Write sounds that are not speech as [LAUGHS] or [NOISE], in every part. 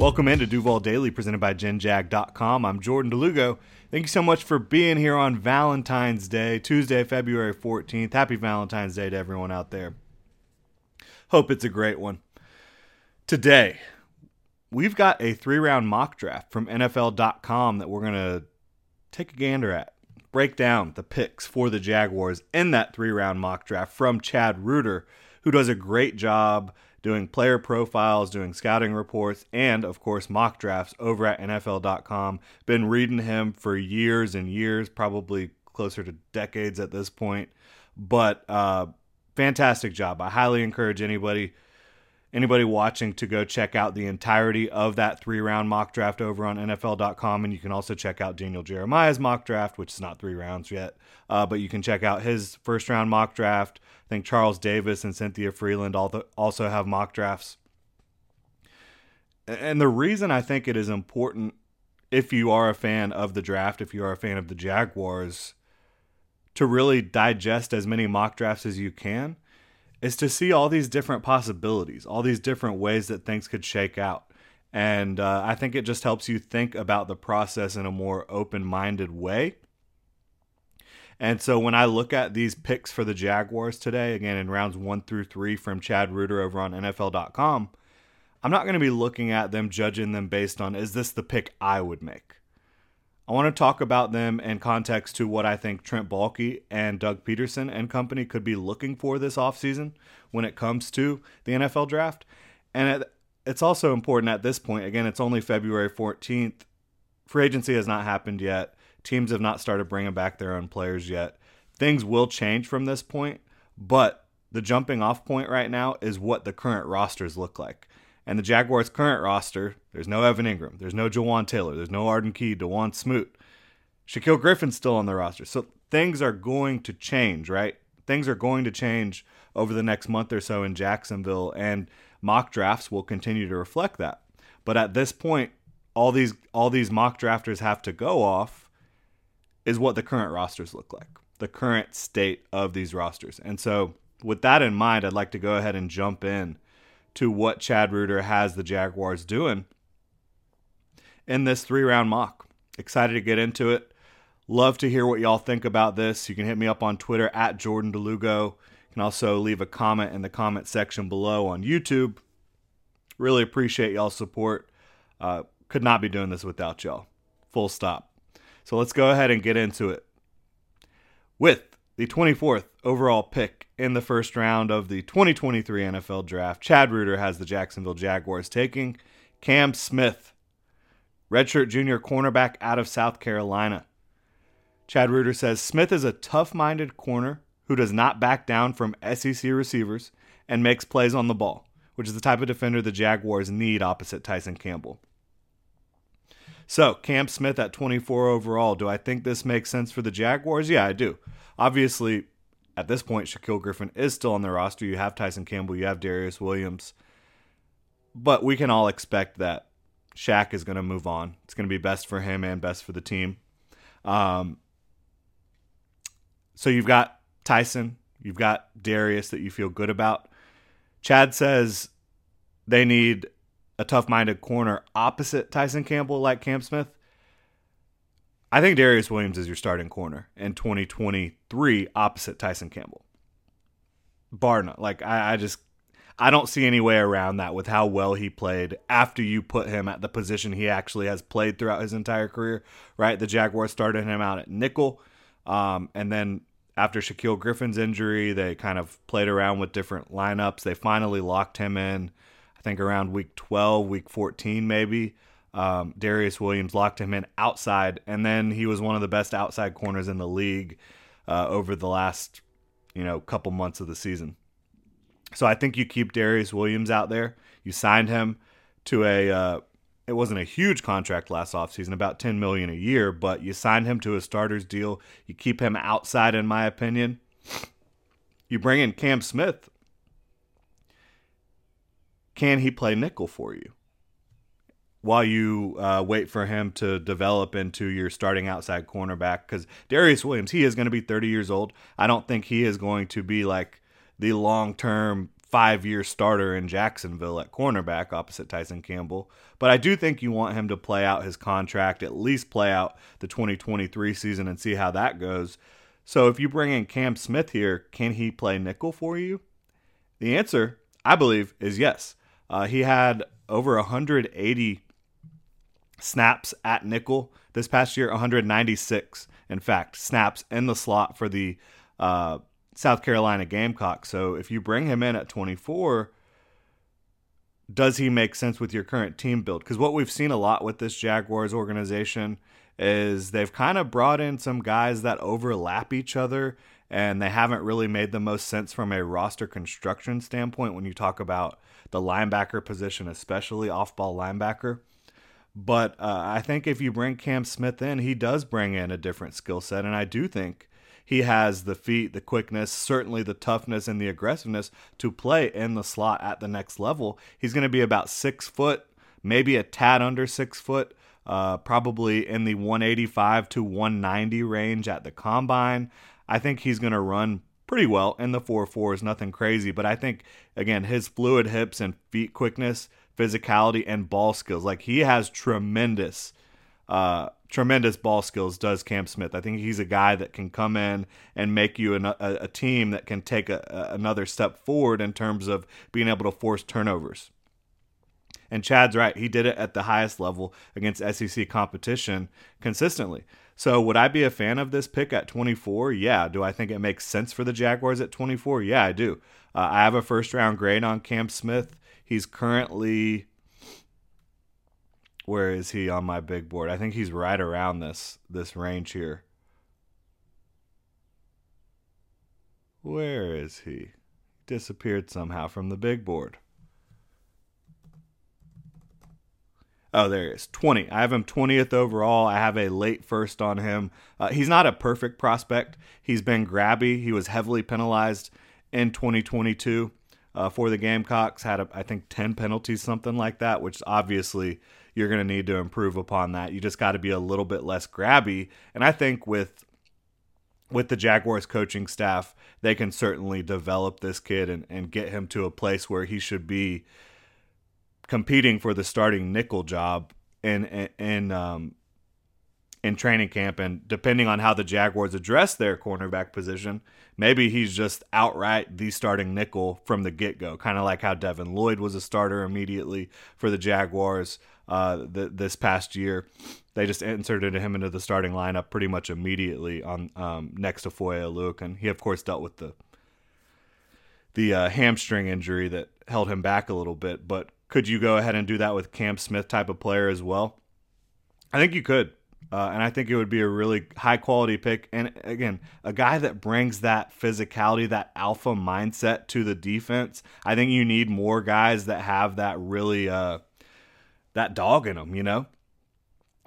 Welcome into Duval Daily, presented by GenJag.com. I'm Jordan DeLugo. Thank you so much for being here on Valentine's Day, Tuesday, February 14th. Happy Valentine's Day to everyone out there. Hope it's a great one. Today, we've got a three round mock draft from NFL.com that we're going to take a gander at. Break down the picks for the Jaguars in that three round mock draft from Chad Reuter, who does a great job doing player profiles, doing scouting reports, and of course mock drafts over at NFL.com. Been reading him for years and years, probably closer to decades at this point. But uh, fantastic job. I highly encourage anybody anybody watching to go check out the entirety of that three round mock draft over on NFL.com. And you can also check out Daniel Jeremiah's mock draft, which is not three rounds yet, uh, but you can check out his first round mock draft. I think Charles Davis and Cynthia Frelund also have mock drafts. And the reason I think it is important, if you are a fan of the draft, if you are a fan of the Jaguars, to really digest as many mock drafts as you can is to see all these different possibilities, all these different ways that things could shake out. And uh, I think it just helps you think about the process in a more open minded way. And so when I look at these picks for the Jaguars today, again in rounds one through three from Chad Reuter over on NFL.com, I'm not going to be looking at them, judging them based on is this the pick I would make? I want to talk about them in context to what I think Trent Baalke and Doug Pederson and company could be looking for this offseason when it comes to the NFL draft. And it, it's also important at this point, again, it's only February 14th. Free agency has not happened yet. Teams have not started bringing back their own players yet. Things will change from this point, but the jumping off point right now is what the current rosters look like. And the Jaguars' current roster, there's no Evan Engram, there's no Jawaan Taylor, there's no Arden Key, Dawuane Smoot. Shaquill Griffin's still on the roster. So things are going to change, right? Things are going to change over the next month or so in Jacksonville, and mock drafts will continue to reflect that. But at this point, all these all these mock drafters have to go off is what the current rosters look like, the current state of these rosters. And so, with that in mind, I'd like to go ahead and jump in to what Chad Reuter has the Jaguars doing in this three round mock. Excited to get into it. Love to hear what y'all think about this. You can hit me up on Twitter at Jordan DeLugo. You can also leave a comment in the comment section below on YouTube. Really appreciate y'all's support. Uh, could not be doing this without y'all. Full stop. So let's go ahead and get into it. With the 24th overall pick in the first round of the 2023 NFL Draft, Chad Reuter has the Jacksonville Jaguars taking Cam Smith, redshirt junior cornerback out of South Carolina. Chad Reuter says Smith is a tough minded corner who does not back down from SEC receivers and makes plays on the ball, which is the type of defender the Jaguars need opposite Tyson Campbell. So, Cam Smith at 24 overall. Do I think this makes sense for the Jaguars? Yeah, I do. Obviously, at this point, Shaquill Griffin is still on the roster. You have Tyson Campbell, you have Darious Williams. But we can all expect that Shaq is going to move on. It's going to be best for him and best for the team. Um, so you've got Tyson, you've got Darious that you feel good about. Chad says they need a tough minded corner opposite Tyson Campbell like Cam Smith. I think Darious Williams is your starting corner in 2023 opposite Tyson Campbell. Barna. Like I, I just I don't see any way around that with how well he played after you put him at the position he actually has played throughout his entire career, right? The Jaguars started him out at nickel. Um, and then after Shaquill Griffin's injury, they kind of played around with different lineups. They finally locked him in I think around week 12, week 14, maybe. Um, Darious Williams locked him in outside, and then he was one of the best outside corners in the league uh, over the last you know, couple months of the season. So I think you keep Darious Williams out there. You signed him to a uh, it wasn't a huge contract last offseason, about 10 million a year, but you signed him to a starter's deal. You keep him outside in my opinion. You bring in Cam Smith. Can he play nickel for you? While you uh, wait for him to develop into your starting outside cornerback, because Darious Williams, he is going to be 30 years old. I don't think he is going to be like the long term five year starter in Jacksonville at cornerback opposite Tyson Campbell. But I do think you want him to play out his contract, at least play out the 2023 season and see how that goes. So if you bring in Cam Smith here, can he play nickel for you? The answer, I believe, is yes. Uh, he had over 180 snaps at nickel this past year, 196, in fact, snaps in the slot for the uh, South Carolina Gamecock. So if you bring him in at 24, does he make sense with your current team build? Because what we've seen a lot with this Jaguars organization is they've kind of brought in some guys that overlap each other and they haven't really made the most sense from a roster construction standpoint when you talk about the linebacker position, especially off ball linebacker. But uh, I think if you bring Cam Smith in, he does bring in a different skill set. And I do think he has the feet, the quickness, certainly the toughness and the aggressiveness to play in the slot at the next level. He's going to be about six foot, maybe a tad under six foot, uh, probably in the 185 to 190 range at the combine. I think he's going to run pretty well in the 4 4s, nothing crazy. But I think, again, his fluid hips and feet quickness, physicality, and ball skills, like he has tremendous uh, tremendous ball skills does Cam Smith. I think he's a guy that can come in and make you an, a, a, team that can take a, a, another step forward in terms of being able to force turnovers. And Chad's right. He did it at the highest level against SEC competition consistently. So, would I be a fan of this pick at 24? Yeah. Do I think it makes sense for the Jaguars at 24? Yeah, I do. Uh, I have a first round grade on Cam Smith. He's currently where is he on my big board? I think he's right around this this range here. Where is he? Disappeared somehow from the big board. Oh, there he is. 20. I have him 20th overall. I have a late first on him. Uh, he's not a perfect prospect. He's been grabby. He was heavily penalized in 2022 uh, for the Gamecocks. Had, a, I think, 10 penalties, something like that, which obviously you're going to need to improve upon that. You just got to be a little bit less grabby. And I think with with the Jaguars coaching staff, they can certainly develop this kid and, and get him to a place where he should be competing for the starting nickel job in in, in um, in training camp. And depending on how the Jaguars address their cornerback position, maybe he's just outright the starting nickel from the get go, kind of like how Devin Lloyd was a starter immediately for the Jaguars uh, th- this past year. They just inserted him into the starting lineup pretty much immediately on um, next to Foye Oluokun. and he of course dealt with the the uh, hamstring injury that held him back a little bit. But could you go ahead and do that with Cam Smith type of player as well? I think you could. Uh, and I think it would be a really high quality pick. And again, a guy that brings that physicality, that alpha mindset to the defense. I think you need more guys that have that really uh, that dog in them, you know.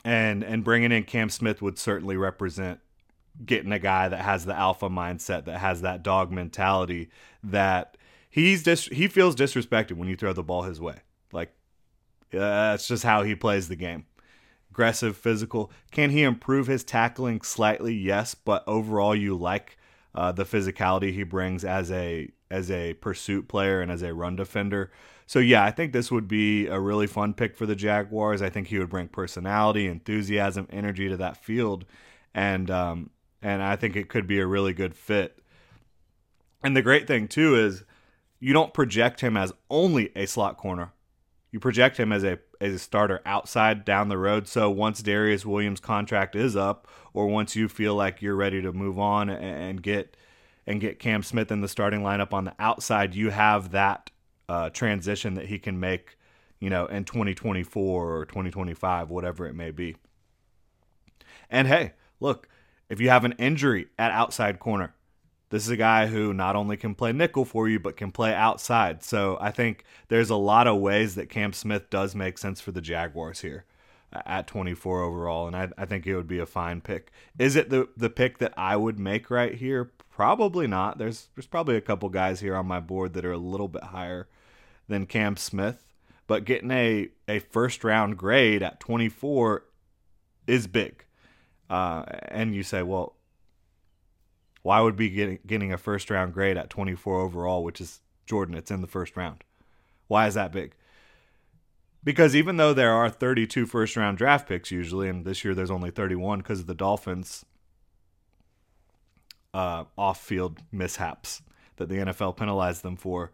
And and bringing in Cam Smith would certainly represent getting a guy that has the alpha mindset, that has that dog mentality, that he's dis- he feels disrespected when you throw the ball his way. Like uh, that's just how he plays the game aggressive, physical. Can he improve his tackling slightly? Yes, but overall, you like uh, the physicality he brings as a as a pursuit player and as a run defender. So yeah, I think this would be a really fun pick for the Jaguars. I think he would bring personality, enthusiasm, energy to that field, and um, and I think it could be a really good fit. And the great thing too is you don't project him as only a slot corner. You project him as a as a starter outside down the road. So once Darious Williams' contract is up, or once you feel like you're ready to move on and get and get Cam Smith in the starting lineup on the outside, you have that uh, transition that he can make, you know, in 2024 or 2025, whatever it may be. And hey, look, if you have an injury at outside corner, This is a guy who not only can play nickel for you, but can play outside. So I think there's a lot of ways that Cam Smith does make sense for the Jaguars here at 24 overall, and I, I think it would be a fine pick. Is it the the pick that I would make right here? Probably not. There's there's probably a couple guys here on my board that are a little bit higher than Cam Smith, but getting a a first round grade at 24 is big. Uh, and you say, well, why would be getting getting a first round grade at 24 overall, which is Jordan? It's in the first round. Why is that big? Because even though there are 32 first round draft picks usually, and this year there's only 31 because of the Dolphins' uh, off field mishaps that the NFL penalized them for.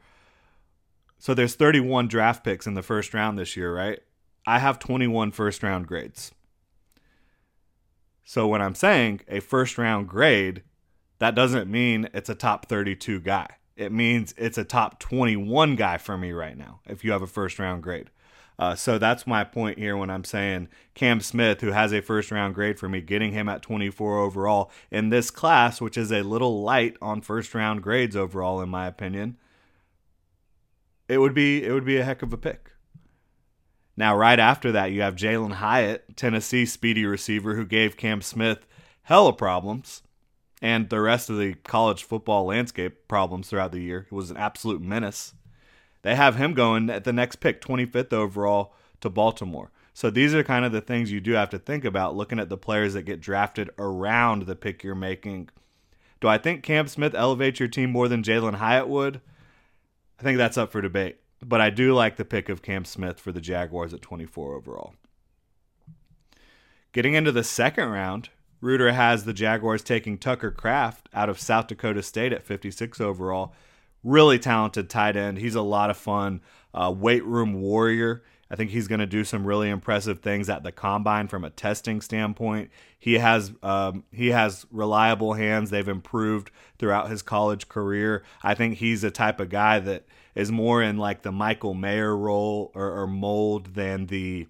So there's 31 draft picks in the first round this year, right? I have 21 first round grades. So when I'm saying a first round grade, that doesn't mean it's a top 32 guy. It means it's a top 21 guy for me right now if you have a first round grade. Uh, so that's my point here when I'm saying Cam Smith, who has a first round grade for me, getting him at 24 overall in this class, which is a little light on first round grades overall, in my opinion. It would be it would be a heck of a pick. Now, right after that, you have Jalin Hyatt, Tennessee speedy receiver, who gave Cam Smith hella problems and the rest of the college football landscape problems throughout the year. Was an absolute menace. They have him going at the next pick, 25th overall to Baltimore. So these are kind of the things you do have to think about looking at the players that get drafted around the pick you're making. Do I think Cam Smith elevates your team more than Jalin Hyatt would? I think that's up for debate. But I do like the pick of Cam Smith for the Jaguars at 24 overall. Getting into the second round, Reuter has the Jaguars taking Tucker Kraft out of South Dakota State at 56 overall really talented tight end. He's a lot of fun. Uh, weight room warrior. I think he's going to do some really impressive things at the combine from a testing standpoint. He has um, he has reliable hands. They've improved throughout his college career. I think he's the type of guy that is more in like the Michael Mayer role or, or mold than the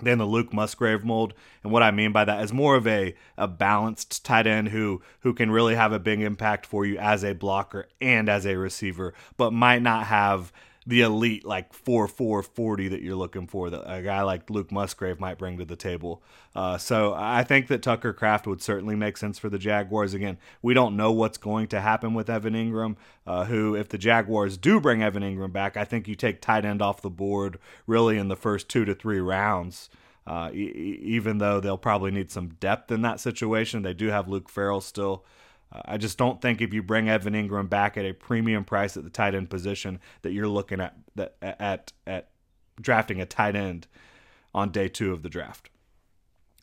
than the Luke Musgrave mold. And what I mean by that is more of a, a balanced tight end who who can really have a big impact for you as a blocker and as a receiver, but might not have the elite like 4 4 40 that you're looking for that a guy like Luke Musgrave might bring to the table. Uh, so I think that Tucker Kraft would certainly make sense for the Jaguars. Again, we don't know what's going to happen with Evan Engram, uh, who, if the Jaguars do bring Evan Engram back, I think you take tight end off the board really in the first two to three rounds. Uh, e- even though they'll probably need some depth in that situation, they do have Luke Farrell still. I just don't think if you bring Evan Engram back at a premium price at the tight end position that you're looking at that at at drafting a tight end on day two of the draft.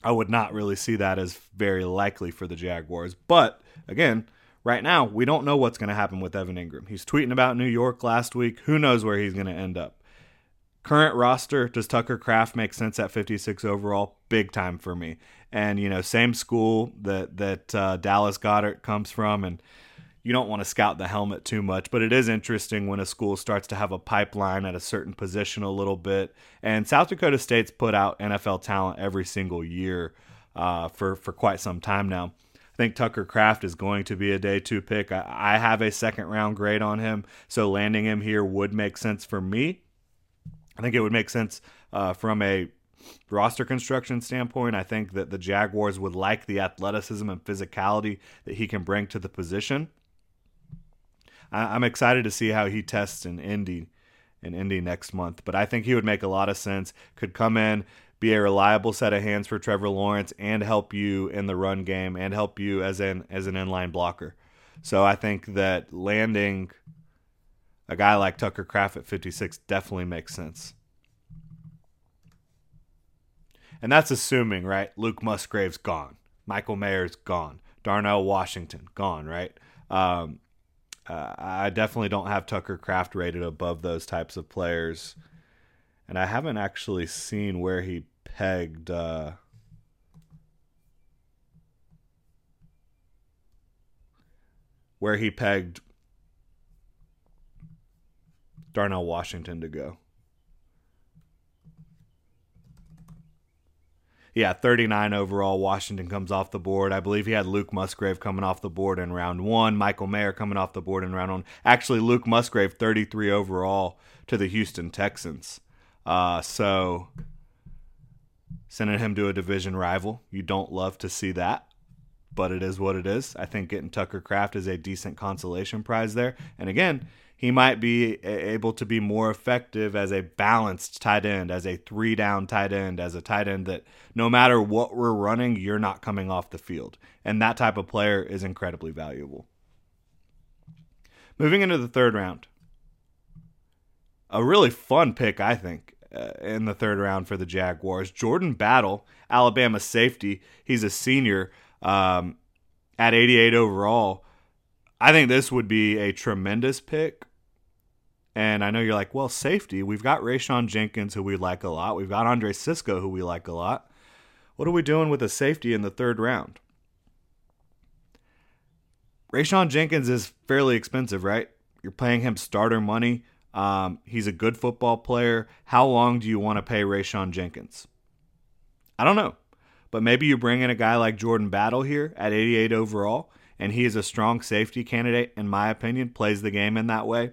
I would not really see that as very likely for the Jaguars. But again, right now we don't know what's going to happen with Evan Engram. He's tweeting about New York last week. Who knows where he's going to end up? Current roster, does Tucker Kraft make sense at 56 overall? Big time for me. And, you know, same school that, that uh, Dallas Goedert comes from. And you don't want to scout the helmet too much, but it is interesting when a school starts to have a pipeline at a certain position a little bit. And South Dakota State's put out NFL talent every single year uh, for, for quite some time now. I think Tucker Kraft is going to be a day two pick. I, I have a second round grade on him, so landing him here would make sense for me. I think it would make sense uh, from a roster construction standpoint. I think that the Jaguars would like the athleticism and physicality that he can bring to the position. I- am excited to see how he tests in Indy in Indy next month, but I think he would make a lot of sense. Could come in, be a reliable set of hands for Trevor Lawrence, and help you in the run game, and help you as an as an inline blocker. So I think that landing a guy like Tucker Kraft at 56 definitely makes sense. And that's assuming, right? Luke Musgrave's gone. Michael Mayer's gone. Darnell Washington gone, right? Um, uh, I definitely don't have Tucker Kraft rated above those types of players. And I haven't actually seen where he pegged. Uh, where he pegged Darnell Washington to go. Yeah, 39 overall. Washington comes off the board. I believe he had Luke Musgrave coming off the board in round one, Michael Mayer coming off the board in round one. Actually, Luke Musgrave, 33 overall to the Houston Texans. Uh, so sending him to a division rival, you don't love to see that, but it is what it is. I think getting Tucker Kraft is a decent consolation prize there. And again, he might be able to be more effective as a balanced tight end, as a three down tight end, as a tight end that no matter what we're running, you're not coming off the field. And that type of player is incredibly valuable. Moving into the third round, a really fun pick, I think, uh, in the third round for the Jaguars. Jordan Battle, Alabama safety. He's a senior um, at 88 overall. I think this would be a tremendous pick. And I know you're like, well, safety. We've got Rayshawn Jenkins, who we like a lot. We've got Andre Cisco, who we like a lot. What are we doing with a safety in the third round? Rayshawn Jenkins is fairly expensive, right? You're paying him starter money. Um, he's a good football player. How long do you want to pay Rayshawn Jenkins? I don't know. But maybe you bring in a guy like Jordan Battle here at 88 overall and he is a strong safety candidate, in my opinion, plays the game in that way.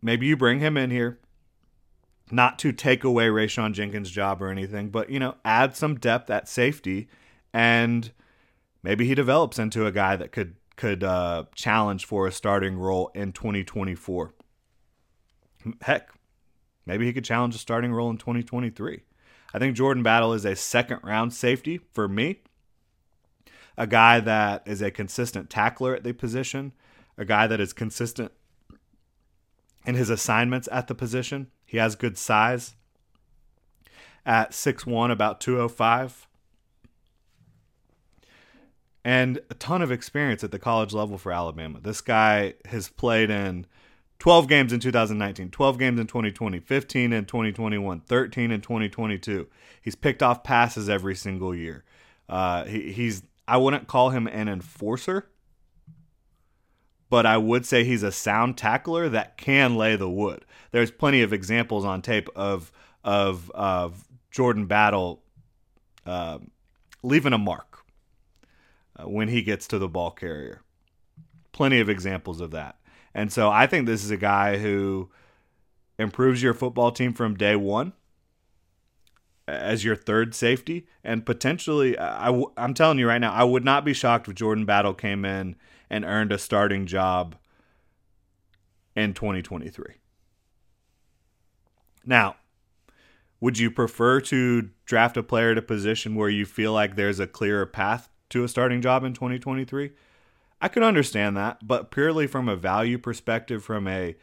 Maybe you bring him in here, not to take away Rayshawn Jenkins' job or anything, but you know, add some depth at safety, and maybe he develops into a guy that could could uh, challenge for a starting role in 2024. Heck, maybe he could challenge a starting role in 2023. I think Jordan Battle is a second round safety for me a guy that is a consistent tackler at the position, a guy that is consistent in his assignments at the position. He has good size at 6'1, about 205. And a ton of experience at the college level for Alabama. This guy has played in 12 games in 2019, 12 games in 2020, 15 in 2021, 13 in 2022. He's picked off passes every single year. Uh, he, he's I wouldn't call him an enforcer, but I would say he's a sound tackler that can lay the wood. There's plenty of examples on tape of of of Jordan Battle uh, leaving a mark uh, when he gets to the ball carrier. Plenty of examples of that. And so I think this is a guy who improves your football team from day one as your third safety, and potentially, I, I'm telling you right now, I would not be shocked if Jordan Battle came in and earned a starting job in 2023. Now, would you prefer to draft a player at a position where you feel like there's a clearer path to a starting job in 2023? I could understand that, but purely from a value perspective, from a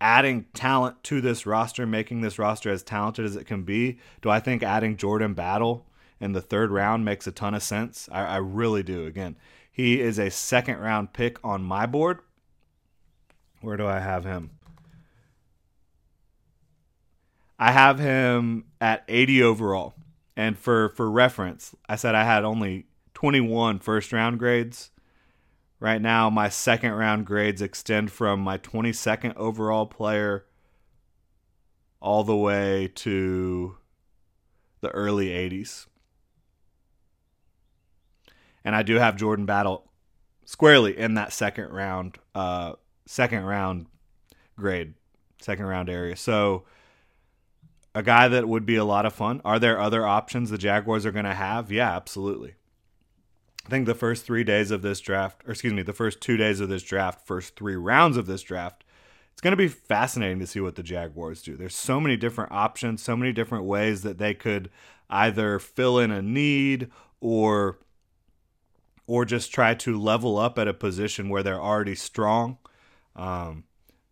adding talent to this roster, making this roster as talented as it can be, do I think adding Jordan Battle in the third round makes a ton of sense? I, I really do. Again, he is a second round pick on my board. Where do I have him? I have him at 80 overall. And for, for reference, I said I had only 21 first round grades. Right now, my second round grades extend from my 22nd overall player all the way to the early 80s. And I do have Jordan Battle squarely in that second round, uh, second round grade, second round area. So a guy that would be a lot of fun. Are there other options the Jaguars are going to have? Yeah, absolutely. I think the first three days of this draft, or excuse me, the first two days of this draft, first three rounds of this draft, it's going to be fascinating to see what the Jaguars do. There's so many different options, so many different ways that they could either fill in a need or or just try to level up at a position where they're already strong. Um,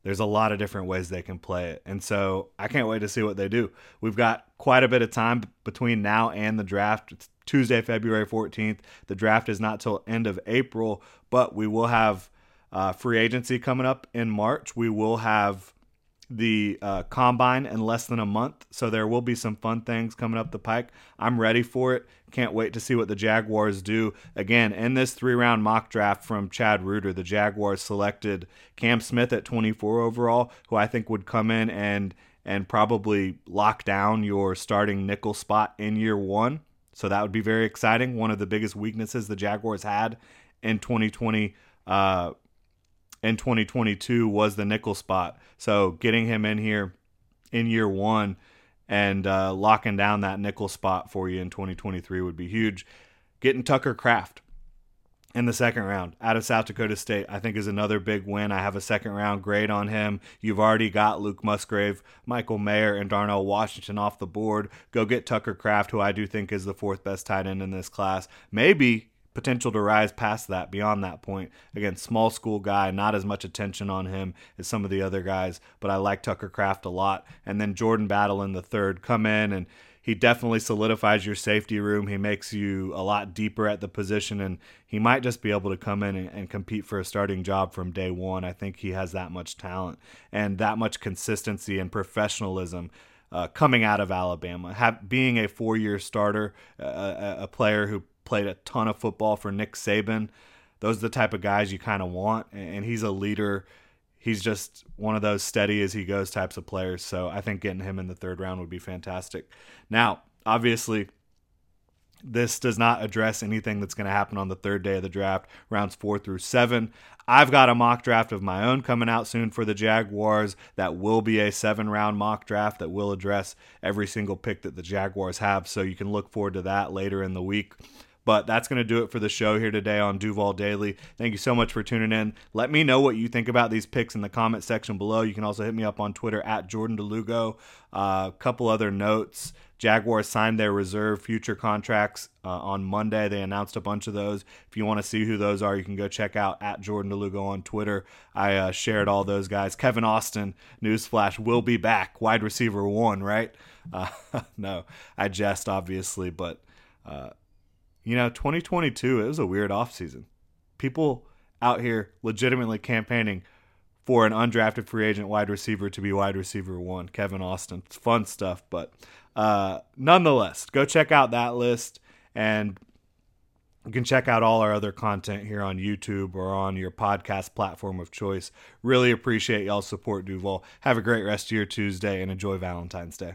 there's a lot of different ways they can play it. And so I can't wait to see what they do. We've got quite a bit of time between now and the draft. It's Tuesday, February 14th. The draft is not till end of April, but we will have uh, free agency coming up in March. We will have the uh, combine in less than a month, so there will be some fun things coming up the pike. I'm ready for it. Can't wait to see what the Jaguars do. Again, in this three round mock draft from Chad Reuter, the Jaguars selected Cam Smith at 24 overall, who I think would come in and and probably lock down your starting nickel spot in year one. So that would be very exciting. One of the biggest weaknesses the Jaguars had in 2020 uh, in 2022 was the nickel spot. So getting him in here in year one and uh, locking down that nickel spot for you in 2023 would be huge. Getting Tucker Kraft in the second round out of South Dakota State, I think is another big win. I have a second round grade on him. You've already got Luke Musgrave, Michael Mayer, and Darnell Washington off the board. Go get Tucker Kraft, who I do think is the fourth best tight end in this class. Maybe potential to rise past that beyond that point. Again, small school guy, not as much attention on him as some of the other guys, but I like Tucker Kraft a lot. And then Jordan Battle in the third come in and he definitely solidifies your safety room. He makes you a lot deeper at the position, and he might just be able to come in and, and, compete for a starting job from day one. I think he has that much talent and that much consistency and professionalism. Uh, coming out of Alabama, have, being a four-year starter, uh, a, a player who played a ton of football for Nick Saban, those are the type of guys you kind of want. And he's a leader he's just one of those steady as he goes types of players. So I think getting him in the third round would be fantastic. Now, obviously, this does not address anything that's going to happen on the third day of the draft, rounds four through seven. I've got a mock draft of my own coming out soon for the Jaguars that will be a seven round mock draft that will address every single pick that the Jaguars have. So you can look forward to that later in the week. But that's going to do it for the show here today on Duval Daily. Thank you so much for tuning in. Let me know what you think about these picks in the comment section below. You can also hit me up on Twitter at Jordan DeLugo. A uh, couple other notes. Jaguars signed their reserve future contracts uh, on Monday. They announced a bunch of those. If you want to see who those are, you can go check out at Jordan DeLugo on Twitter. I uh, shared all those guys. Kevin Austin, newsflash, will be back. Wide receiver one, right? Uh, [LAUGHS] no, I jest, obviously, but uh, you know, 2022, it was a weird offseason. People out here legitimately campaigning for an undrafted free agent wide receiver to be wide receiver one, Kevin Austin. It's fun stuff, but uh, nonetheless, go check out that list and you can check out all our other content here on YouTube or on your podcast platform of choice. Really appreciate y'all's support, Duval. Have a great rest of your Tuesday and enjoy Valentine's Day.